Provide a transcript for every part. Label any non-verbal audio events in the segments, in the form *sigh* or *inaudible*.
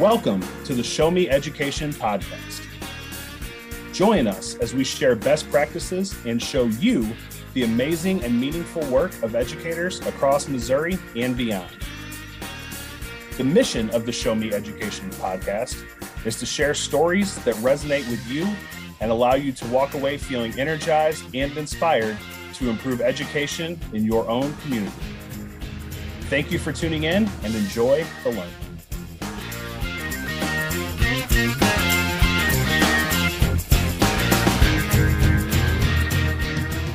Welcome to the Show Me Education podcast. Join us as we share best practices and show you the amazing and meaningful work of educators across Missouri and beyond. The mission of the Show Me Education podcast is to share stories that resonate with you and allow you to walk away feeling energized and inspired to improve education in your own community. Thank you for tuning in and enjoy the learning.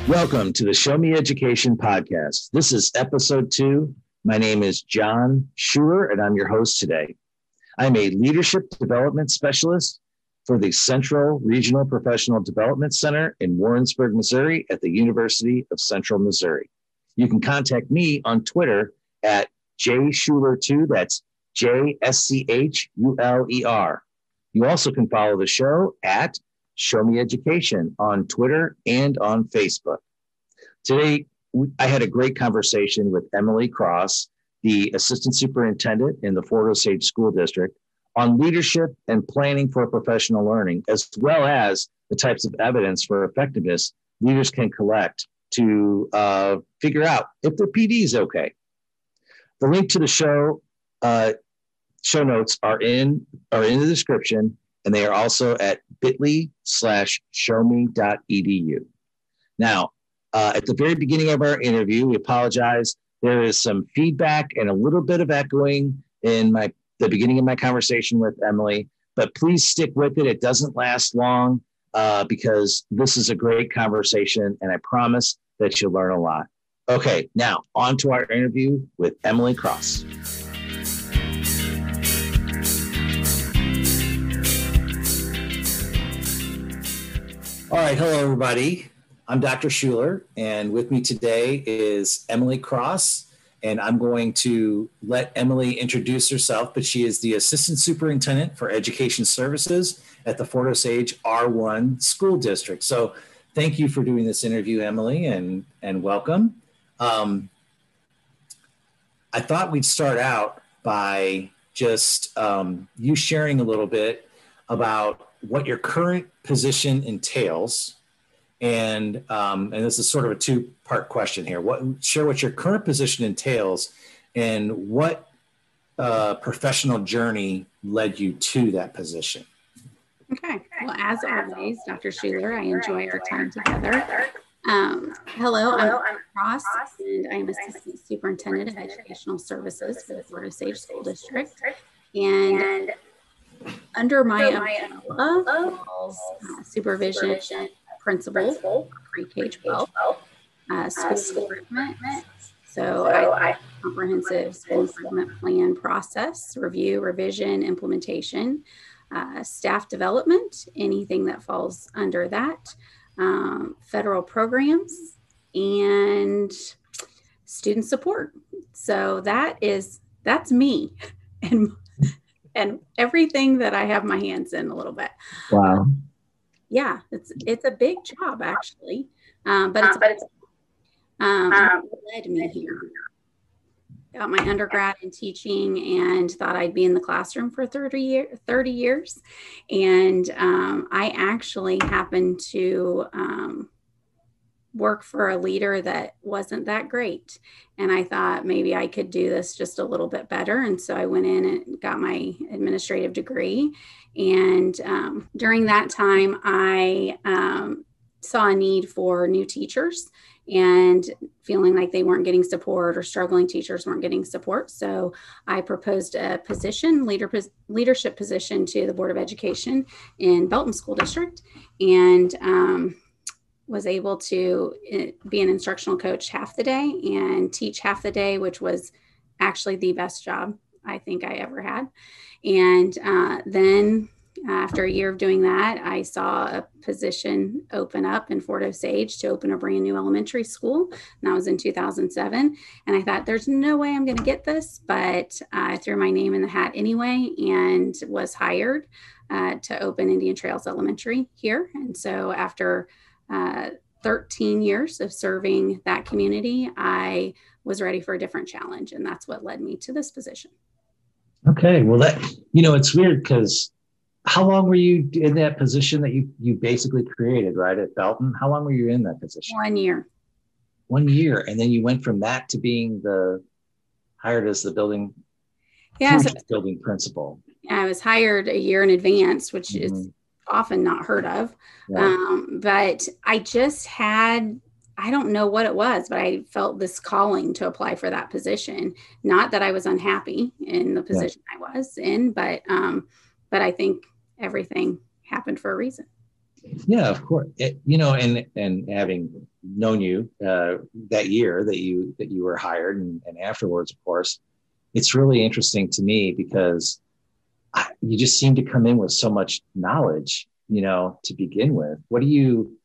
Welcome to the Show Me Education podcast. This is episode two. My name is John Schuler, and I'm your host today. I'm a leadership development specialist for the Central Regional Professional Development Center in Warrensburg, Missouri, at the University of Central Missouri. You can contact me on Twitter at jschuler2. That's J S C H U L E R. You also can follow the show at Show Me Education on Twitter and on Facebook. Today, I had a great conversation with Emily Cross, the Assistant Superintendent in the Fort Osage School District, on leadership and planning for professional learning, as well as the types of evidence for effectiveness leaders can collect to uh, figure out if their PD is okay. The link to the show uh, show notes are in are in the description, and they are also at bit.ly slash showme.edu. Now, uh, at the very beginning of our interview, we apologize. There is some feedback and a little bit of echoing in my the beginning of my conversation with Emily, but please stick with it. It doesn't last long uh, because this is a great conversation, and I promise that you'll learn a lot. Okay, now on to our interview with Emily Cross. All right, hello everybody. I'm Dr. Schuler, and with me today is Emily Cross. And I'm going to let Emily introduce herself, but she is the Assistant Superintendent for Education Services at the Fort Osage R1 School District. So thank you for doing this interview, Emily, and, and welcome. Um, I thought we'd start out by just um, you sharing a little bit about what your current position entails. And um, and this is sort of a two part question here. What share what your current position entails, and what uh, professional journey led you to that position. Okay. Well, as always, Dr. Schuler, I enjoy our time together. Um, hello, I'm Cross, and I am Assistant Superintendent of Educational Services for the Fort Osage School District. And under my umbrella falls uh, supervision, principal, pre-K 12, uh, school improvement. So I comprehensive school improvement plan process, review, revision, implementation, uh, staff development, anything that falls under that, um, federal programs, and student support. So that is that's me *laughs* and and everything that I have my hands in a little bit. Wow. Yeah, it's it's a big job actually, um, but it's, uh, but it's um, um, led me here. Got my undergrad in teaching and thought I'd be in the classroom for 30, year, 30 years. And um, I actually happened to um, work for a leader that wasn't that great. And I thought maybe I could do this just a little bit better. And so I went in and got my administrative degree. And um, during that time, I um, saw a need for new teachers and feeling like they weren't getting support or struggling teachers weren't getting support. So I proposed a position, leader, leadership position to the Board of Education in Belton School District. And um, was able to eh, be an instructional coach half the day and teach half the day, which was actually the best job I think I ever had. And uh, then after a year of doing that, I saw a position open up in Fort Osage to open a brand new elementary school. And that was in 2007. And I thought, there's no way I'm going to get this, but I threw my name in the hat anyway and was hired uh, to open Indian Trails Elementary here. And so after uh, 13 years of serving that community, I was ready for a different challenge. And that's what led me to this position. Okay. Well, that, you know, it's weird because how long were you in that position that you, you basically created, right? At Belton? How long were you in that position? One year. One year. And then you went from that to being the hired as the building, yeah, so, building principal. I was hired a year in advance, which mm-hmm. is often not heard of. Um, but I just had I don't know what it was, but I felt this calling to apply for that position. Not that I was unhappy in the position. I was in, but um, but I think everything happened for a reason. Yeah, of course. It, you know, and and having known you uh, that year that you that you were hired, and, and afterwards, of course, it's really interesting to me because you just seem to come in with so much knowledge. You know, to begin with, what do you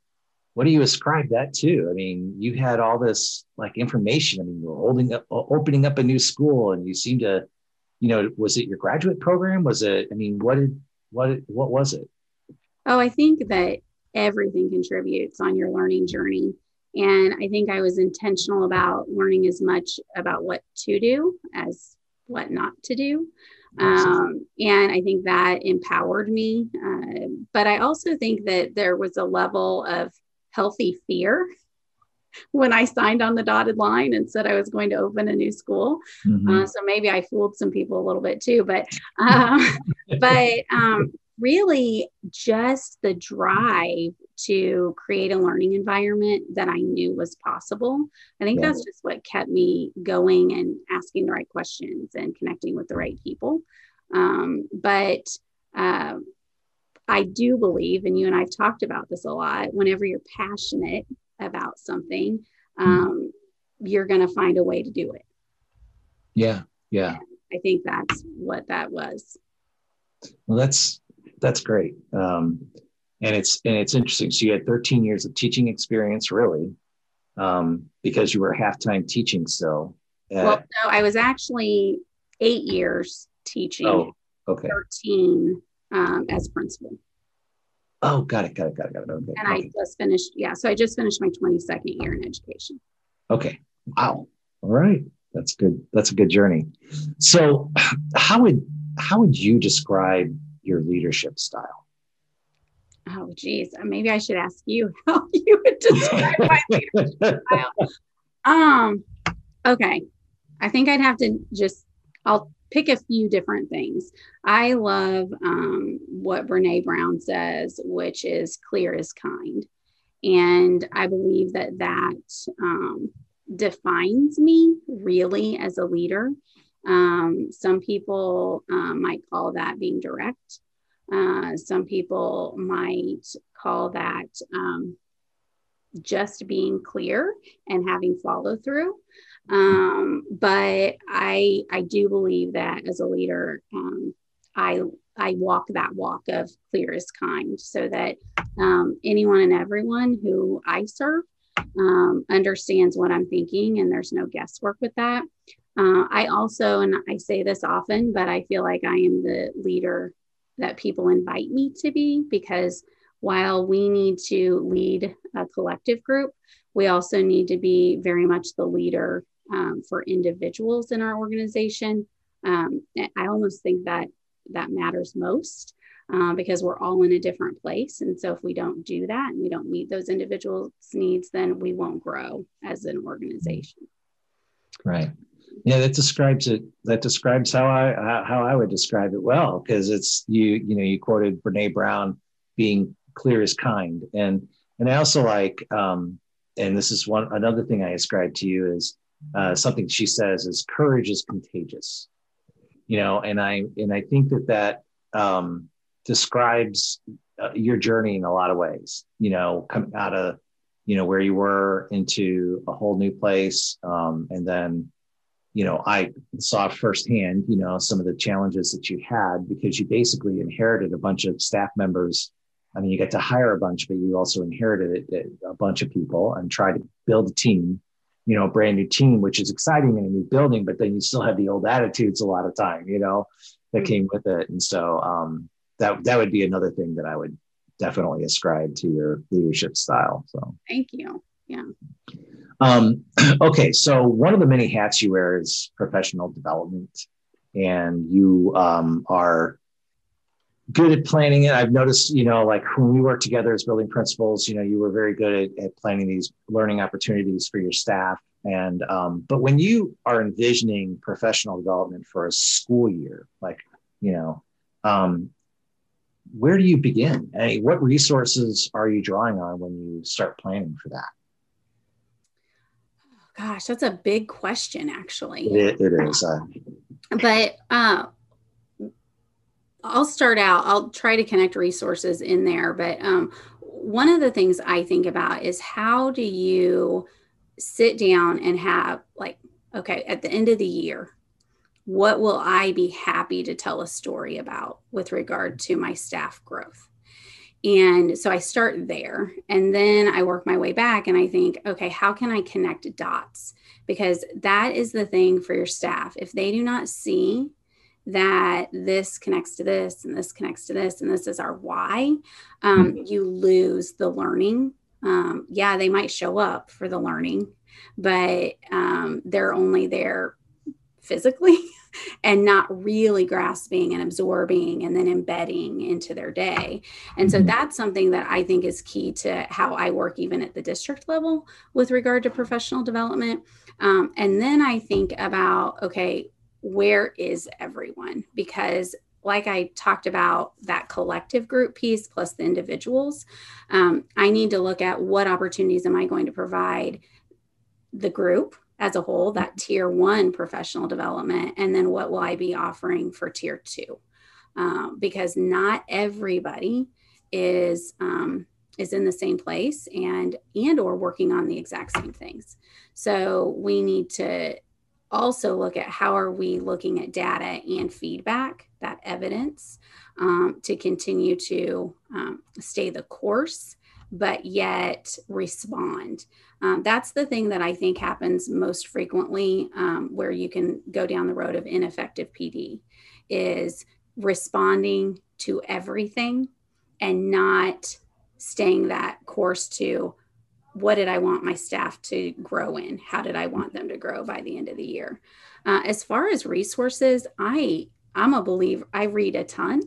what do you ascribe that to? I mean, you had all this like information. I mean, you were holding up, opening up a new school, and you seem to, you know, was it your graduate program? Was it? I mean, what did what what was it? Oh, I think that everything contributes on your learning journey, and I think I was intentional about learning as much about what to do as what not to do. Um, and I think that empowered me. Uh, but I also think that there was a level of healthy fear *laughs* when I signed on the dotted line and said I was going to open a new school. Mm-hmm. Uh, so maybe I fooled some people a little bit too, but *laughs* um, but um, really just the drive to create a learning environment that I knew was possible. I think yeah. that's just what kept me going and asking the right questions and connecting with the right people. Um, but uh, I do believe, and you and I've talked about this a lot, whenever you're passionate about something, hmm. um, you're going to find a way to do it. Yeah. Yeah. I think that's what that was. Well, that's, that's great. Um, and it's, and it's interesting. So you had 13 years of teaching experience, really, um, because you were half-time teaching So well, no, I was actually eight years teaching. Oh, okay. 13 um, as principal. Oh, got it, got it, got it, got it. Okay. And okay. I just finished, yeah. So I just finished my 22nd year in education. Okay. Wow. All right. That's good. That's a good journey. So *sighs* how would how would you describe your leadership style? Oh geez. Maybe I should ask you *laughs* how you would describe my *laughs* leadership style. Um, okay. I think I'd have to just I'll pick a few different things. I love um, what Brene Brown says, which is clear as kind. And I believe that that um, defines me really as a leader. Um, some people uh, might call that being direct. Uh, some people might call that um, just being clear and having follow through. Um, but I I do believe that as a leader, um, I I walk that walk of clear as kind, so that um, anyone and everyone who I serve um, understands what I'm thinking, and there's no guesswork with that. Uh, I also, and I say this often, but I feel like I am the leader that people invite me to be because while we need to lead a collective group, we also need to be very much the leader um, for individuals in our organization. Um, I almost think that that matters most uh, because we're all in a different place. And so if we don't do that and we don't meet those individuals' needs, then we won't grow as an organization. Right. Yeah, that describes it. That describes how I how I would describe it well because it's you. You know, you quoted Brene Brown being clear as kind, and and I also like um, and this is one another thing I ascribe to you is uh, something she says is courage is contagious you know and i and i think that that um, describes uh, your journey in a lot of ways you know coming out of you know where you were into a whole new place um, and then you know i saw firsthand you know some of the challenges that you had because you basically inherited a bunch of staff members i mean you get to hire a bunch but you also inherited a bunch of people and tried to build a team you know, a brand new team, which is exciting in a new building, but then you still have the old attitudes a lot of time, you know, that mm-hmm. came with it. And so um, that that would be another thing that I would definitely ascribe to your leadership style. So thank you. Yeah. Um, *clears throat* okay, so one of the many hats you wear is professional development and you um, are good at planning it. I've noticed, you know, like when we work together as building principals, you know, you were very good at, at planning these learning opportunities for your staff. And, um, but when you are envisioning professional development for a school year, like, you know, um, where do you begin? Hey, what resources are you drawing on when you start planning for that? Gosh, that's a big question, actually. it, it is. Uh, but uh, I'll start out, I'll try to connect resources in there. But um, one of the things I think about is how do you sit down and have, like, okay, at the end of the year, what will I be happy to tell a story about with regard to my staff growth? And so I start there and then I work my way back and I think, okay, how can I connect dots? Because that is the thing for your staff. If they do not see that this connects to this and this connects to this and this is our why, um, mm-hmm. you lose the learning. Um, yeah, they might show up for the learning, but um, they're only there physically *laughs* and not really grasping and absorbing and then embedding into their day. And so mm-hmm. that's something that I think is key to how I work, even at the district level, with regard to professional development. Um, and then I think about, okay, where is everyone? Because like I talked about that collective group piece plus the individuals, um, I need to look at what opportunities am I going to provide the group as a whole, that tier one professional development, and then what will I be offering for tier two? Um, because not everybody is um, is in the same place and and or working on the exact same things. So we need to also look at how are we looking at data and feedback, that evidence, um, to continue to um, stay the course, but yet respond. Um, that's the thing that I think happens most frequently um, where you can go down the road of ineffective PD is responding to everything and not staying that course to what did I want my staff to grow in? How did I want them to grow by the end of the year? Uh, as far as resources, I I'm a believer. I read a ton.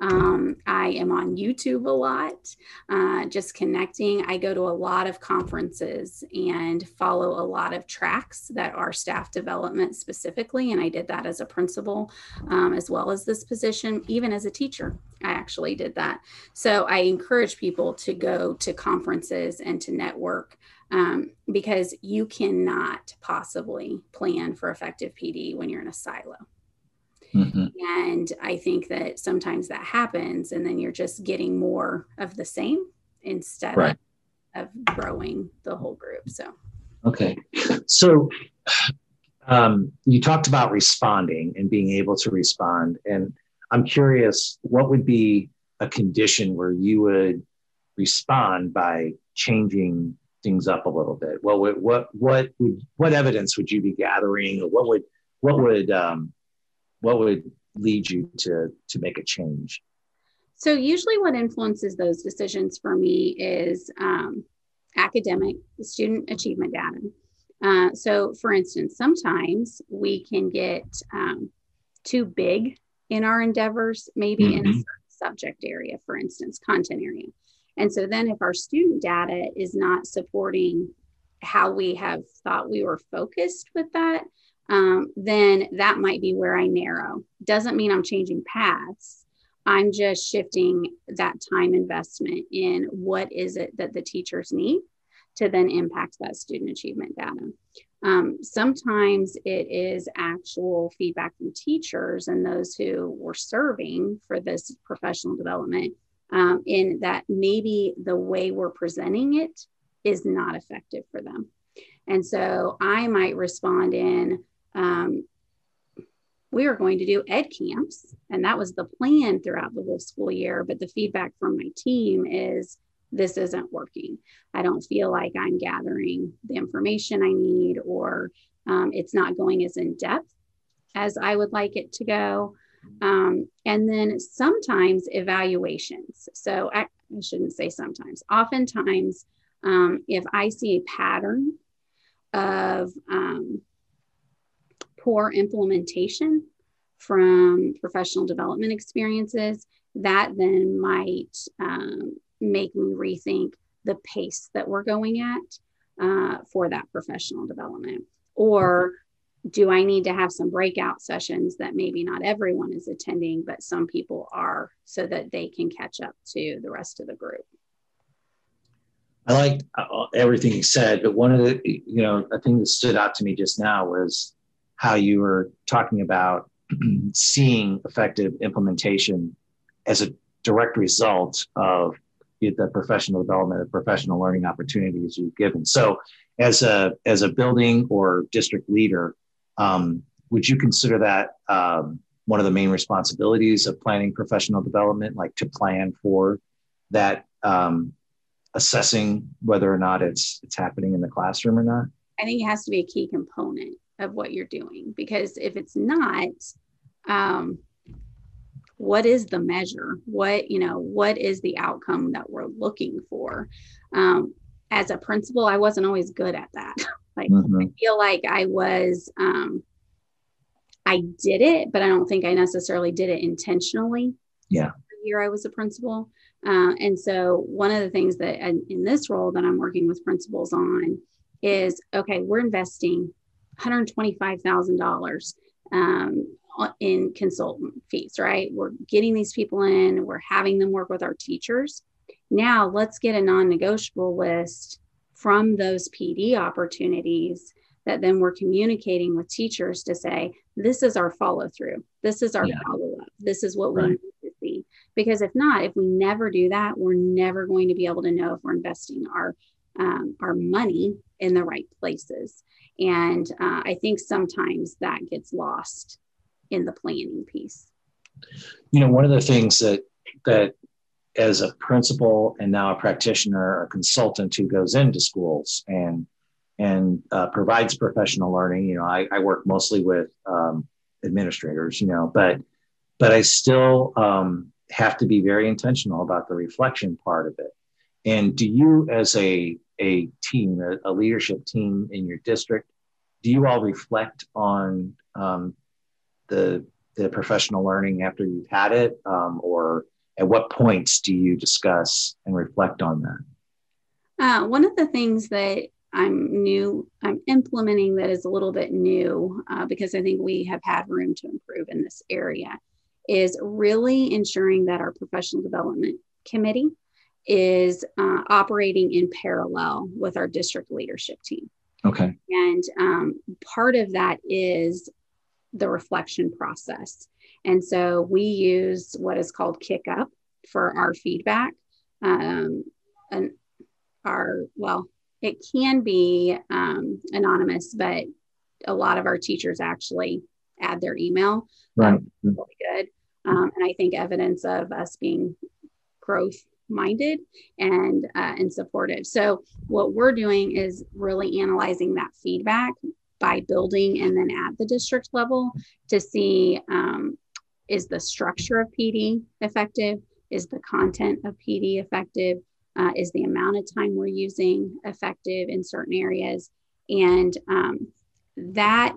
Um, I am on YouTube a lot, uh, just connecting. I go to a lot of conferences and follow a lot of tracks that are staff development specifically. And I did that as a principal um, as well as this position, even as a teacher. I actually did that. So I encourage people to go to conferences and to network. Um, because you cannot possibly plan for effective PD when you're in a silo. Mm-hmm. And I think that sometimes that happens, and then you're just getting more of the same instead right. of, of growing the whole group. So, okay. So, um, you talked about responding and being able to respond. And I'm curious, what would be a condition where you would respond by changing things up a little bit? What would what what would what evidence would you be gathering, or what would what would um, what would lead you to to make a change? So usually, what influences those decisions for me is um, academic student achievement data. Uh, so, for instance, sometimes we can get um, too big in our endeavors, maybe mm-hmm. in a mm-hmm. subject area, for instance, content area. And so then, if our student data is not supporting how we have thought we were focused with that, um, then that might be where I narrow. Doesn't mean I'm changing paths. I'm just shifting that time investment in what is it that the teachers need to then impact that student achievement data. Um, sometimes it is actual feedback from teachers and those who were serving for this professional development um, in that maybe the way we're presenting it is not effective for them. And so I might respond in, um, we were going to do ed camps, and that was the plan throughout the whole school year. But the feedback from my team is this isn't working. I don't feel like I'm gathering the information I need, or um, it's not going as in depth as I would like it to go. Um, and then sometimes evaluations. So I, I shouldn't say sometimes, oftentimes, um, if I see a pattern of um, poor implementation from professional development experiences, that then might um, make me rethink the pace that we're going at uh, for that professional development. Or do I need to have some breakout sessions that maybe not everyone is attending, but some people are so that they can catch up to the rest of the group? I like uh, everything you said, but one of the, you know, a thing that stood out to me just now was how you were talking about *clears throat* seeing effective implementation as a direct result of the professional development, the professional learning opportunities you've given. So, as a as a building or district leader, um, would you consider that um, one of the main responsibilities of planning professional development, like to plan for that, um, assessing whether or not it's it's happening in the classroom or not? I think it has to be a key component of what you're doing because if it's not, um, what is the measure? What you know, what is the outcome that we're looking for? Um, as a principal, I wasn't always good at that. *laughs* Like mm-hmm. I feel like I was um I did it, but I don't think I necessarily did it intentionally. Yeah. year I was a principal. Uh, and so one of the things that in, in this role that I'm working with principals on is okay, we're investing $125,000 um, in consultant fees, right? We're getting these people in, we're having them work with our teachers. Now let's get a non negotiable list from those PD opportunities that then we're communicating with teachers to say, this is our follow through, this is our yeah. follow up, this is what right. we need to see. Because if not, if we never do that, we're never going to be able to know if we're investing our um, our money in the right places. And uh, I think sometimes that gets lost in the planning piece. You know, one of the things that that as a principal and now a practitioner or consultant who goes into schools and and uh, provides professional learning. You know, I, I work mostly with um, administrators. You know, but but I still um, have to be very intentional about the reflection part of it. And do you, as a a team, a, a leadership team in your district, do you all reflect on um, the the professional learning after you've had it, um, or at what points do you discuss and reflect on that? Uh, one of the things that I'm new, I'm implementing that is a little bit new uh, because I think we have had room to improve in this area is really ensuring that our professional development committee is uh, operating in parallel with our district leadership team. Okay. And um, part of that is the reflection process. And so we use what is called KickUp for our feedback. Um, and our, well, it can be um, anonymous, but a lot of our teachers actually add their email. Right. Um, really good. Um, and I think evidence of us being growth minded and uh, and supportive. So what we're doing is really analyzing that feedback by building and then at the district level to see um, is the structure of PD effective? Is the content of PD effective? Uh, is the amount of time we're using effective in certain areas? And um, that,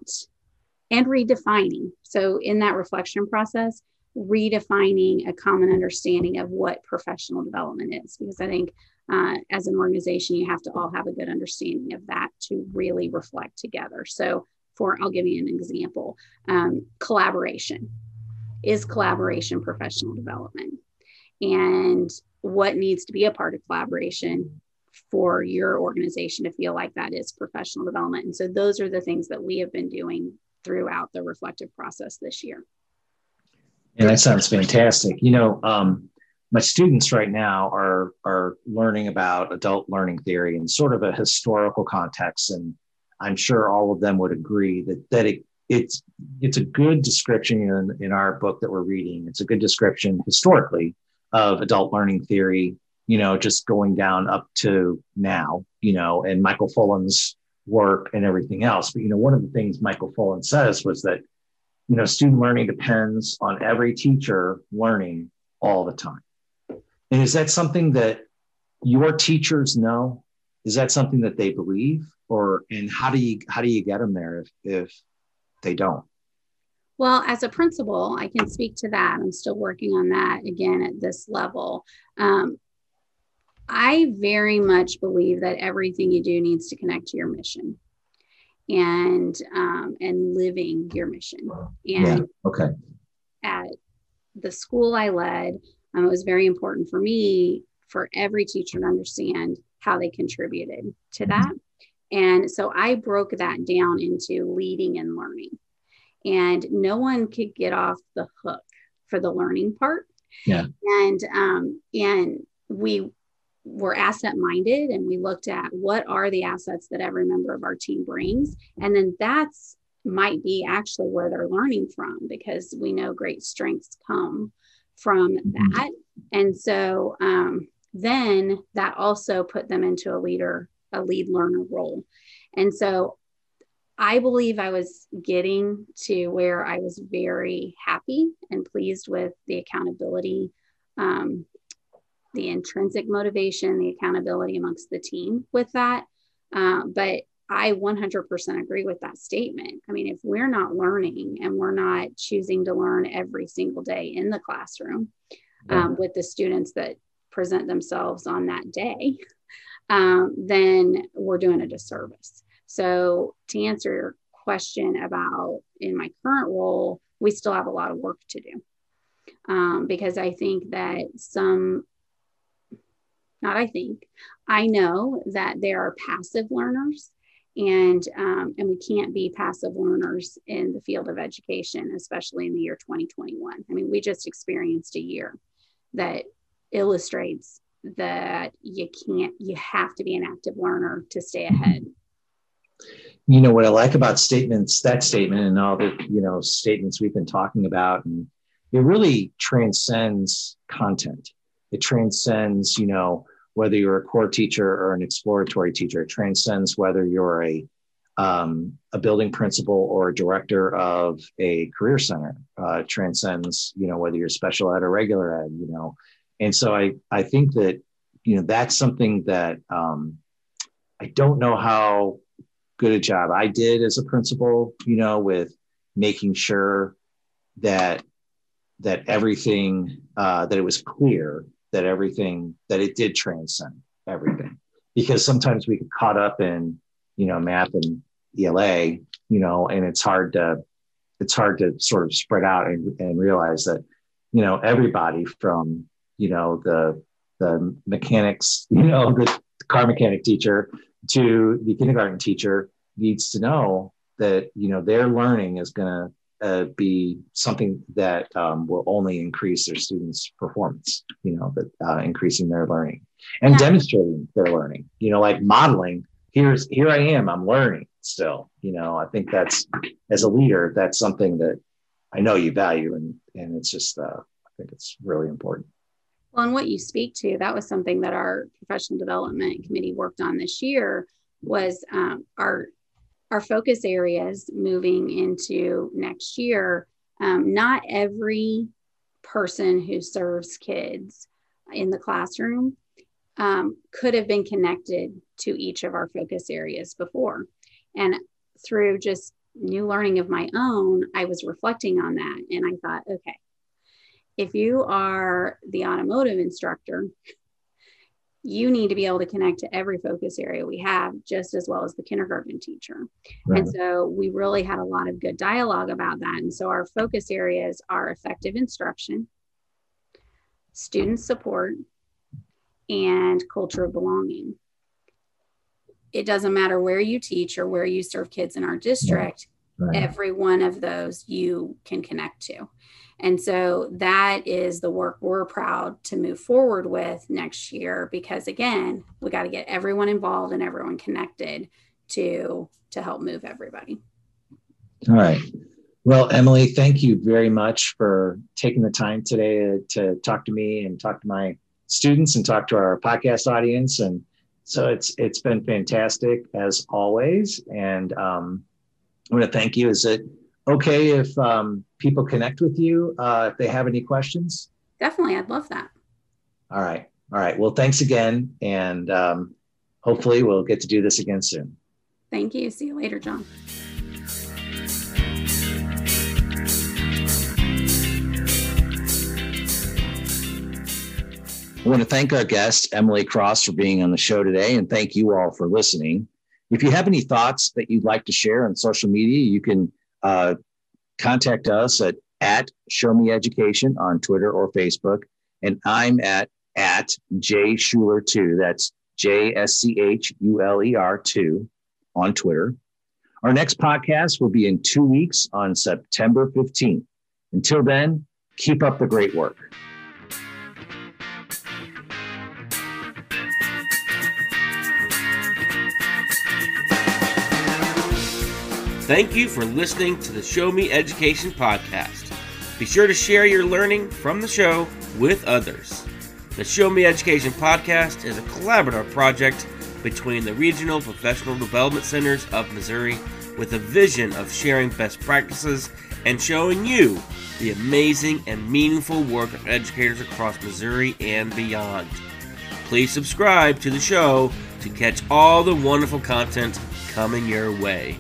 and redefining. So, in that reflection process, redefining a common understanding of what professional development is, because I think uh, as an organization, you have to all have a good understanding of that to really reflect together. So, for I'll give you an example um, collaboration is collaboration professional development and what needs to be a part of collaboration for your organization to feel like that is professional development. And so those are the things that we have been doing throughout the reflective process this year. Yeah, that sounds fantastic. You know, um, my students right now are are learning about adult learning theory in sort of a historical context, and I'm sure all of them would agree that that it it's it's a good description in, in our book that we're reading. It's a good description historically of adult learning theory, you know, just going down up to now, you know, and Michael Fullan's work and everything else. But you know, one of the things Michael Fullan says was that, you know, student learning depends on every teacher learning all the time. And is that something that your teachers know? Is that something that they believe? Or and how do you how do you get them there if if they don't? Well, as a principal, I can speak to that. I'm still working on that again at this level. Um, I very much believe that everything you do needs to connect to your mission and um, and living your mission. And yeah. okay. At the school I led, um, it was very important for me for every teacher to understand how they contributed to mm-hmm. that. And so I broke that down into leading and learning. And no one could get off the hook for the learning part. Yeah. And um, and we were asset minded and we looked at what are the assets that every member of our team brings. And then that's might be actually where they're learning from because we know great strengths come from mm-hmm. that. And so um, then that also put them into a leader, a lead learner role. And so I believe I was getting to where I was very happy and pleased with the accountability, um, the intrinsic motivation, the accountability amongst the team with that. Uh, but I 100% agree with that statement. I mean, if we're not learning and we're not choosing to learn every single day in the classroom um, with the students that present themselves on that day, um, then we're doing a disservice. So, to answer your question about in my current role, we still have a lot of work to do um, because I think that some, not I think, I know that there are passive learners and um, and we can't be passive learners in the field of education especially in the year 2021 i mean we just experienced a year that illustrates that you can't you have to be an active learner to stay ahead. You know what i like about statements that statement and all the you know statements we've been talking about and it really transcends content. It transcends you know whether you're a core teacher or an exploratory teacher. It transcends whether you're a um, a building principal or a director of a career center. Uh, transcends, you know, whether you're special ed or regular ed. You know, and so I I think that you know that's something that um, I don't know how good a job I did as a principal. You know, with making sure that that everything uh, that it was clear that everything that it did transcend everything. Because sometimes we get caught up in you know math and ela you know and it's hard to it's hard to sort of spread out and, and realize that you know everybody from you know the the mechanics *laughs* you know the car mechanic teacher to the kindergarten teacher needs to know that you know their learning is going to uh, be something that um, will only increase their students' performance, you know, that uh, increasing their learning and yeah. demonstrating their learning, you know, like modeling. Here's here I am, I'm learning still. You know, I think that's as a leader, that's something that I know you value, and and it's just uh, I think it's really important. Well, and what you speak to, that was something that our professional development committee worked on this year was um, our our focus areas moving into next year, um, not every person who serves kids in the classroom um, could have been connected to each of our focus areas before. And through just new learning of my own, I was reflecting on that and I thought, okay, if you are the automotive instructor, you need to be able to connect to every focus area we have just as well as the kindergarten teacher. Right. And so we really had a lot of good dialogue about that. And so our focus areas are effective instruction, student support, and culture of belonging. It doesn't matter where you teach or where you serve kids in our district, right. every one of those you can connect to. And so that is the work we're proud to move forward with next year because again, we got to get everyone involved and everyone connected to to help move everybody. All right. Well, Emily, thank you very much for taking the time today to, to talk to me and talk to my students and talk to our podcast audience. And so it's it's been fantastic as always. And um, I want to thank you. Is it okay if um, people connect with you uh, if they have any questions? Definitely. I'd love that. All right. All right. Well, thanks again. And um, hopefully we'll get to do this again soon. Thank you. See you later, John. I want to thank our guest, Emily Cross, for being on the show today, and thank you all for listening. If you have any thoughts that you'd like to share on social media, you can uh, contact us at, at Show Me Education on Twitter or Facebook. And I'm at at J Schuler 2. That's J S C H U L E R 2 on Twitter. Our next podcast will be in two weeks on September 15th. Until then, keep up the great work. Thank you for listening to the Show Me Education podcast. Be sure to share your learning from the show with others. The Show Me Education podcast is a collaborative project between the Regional Professional Development Centers of Missouri with a vision of sharing best practices and showing you the amazing and meaningful work of educators across Missouri and beyond. Please subscribe to the show to catch all the wonderful content coming your way.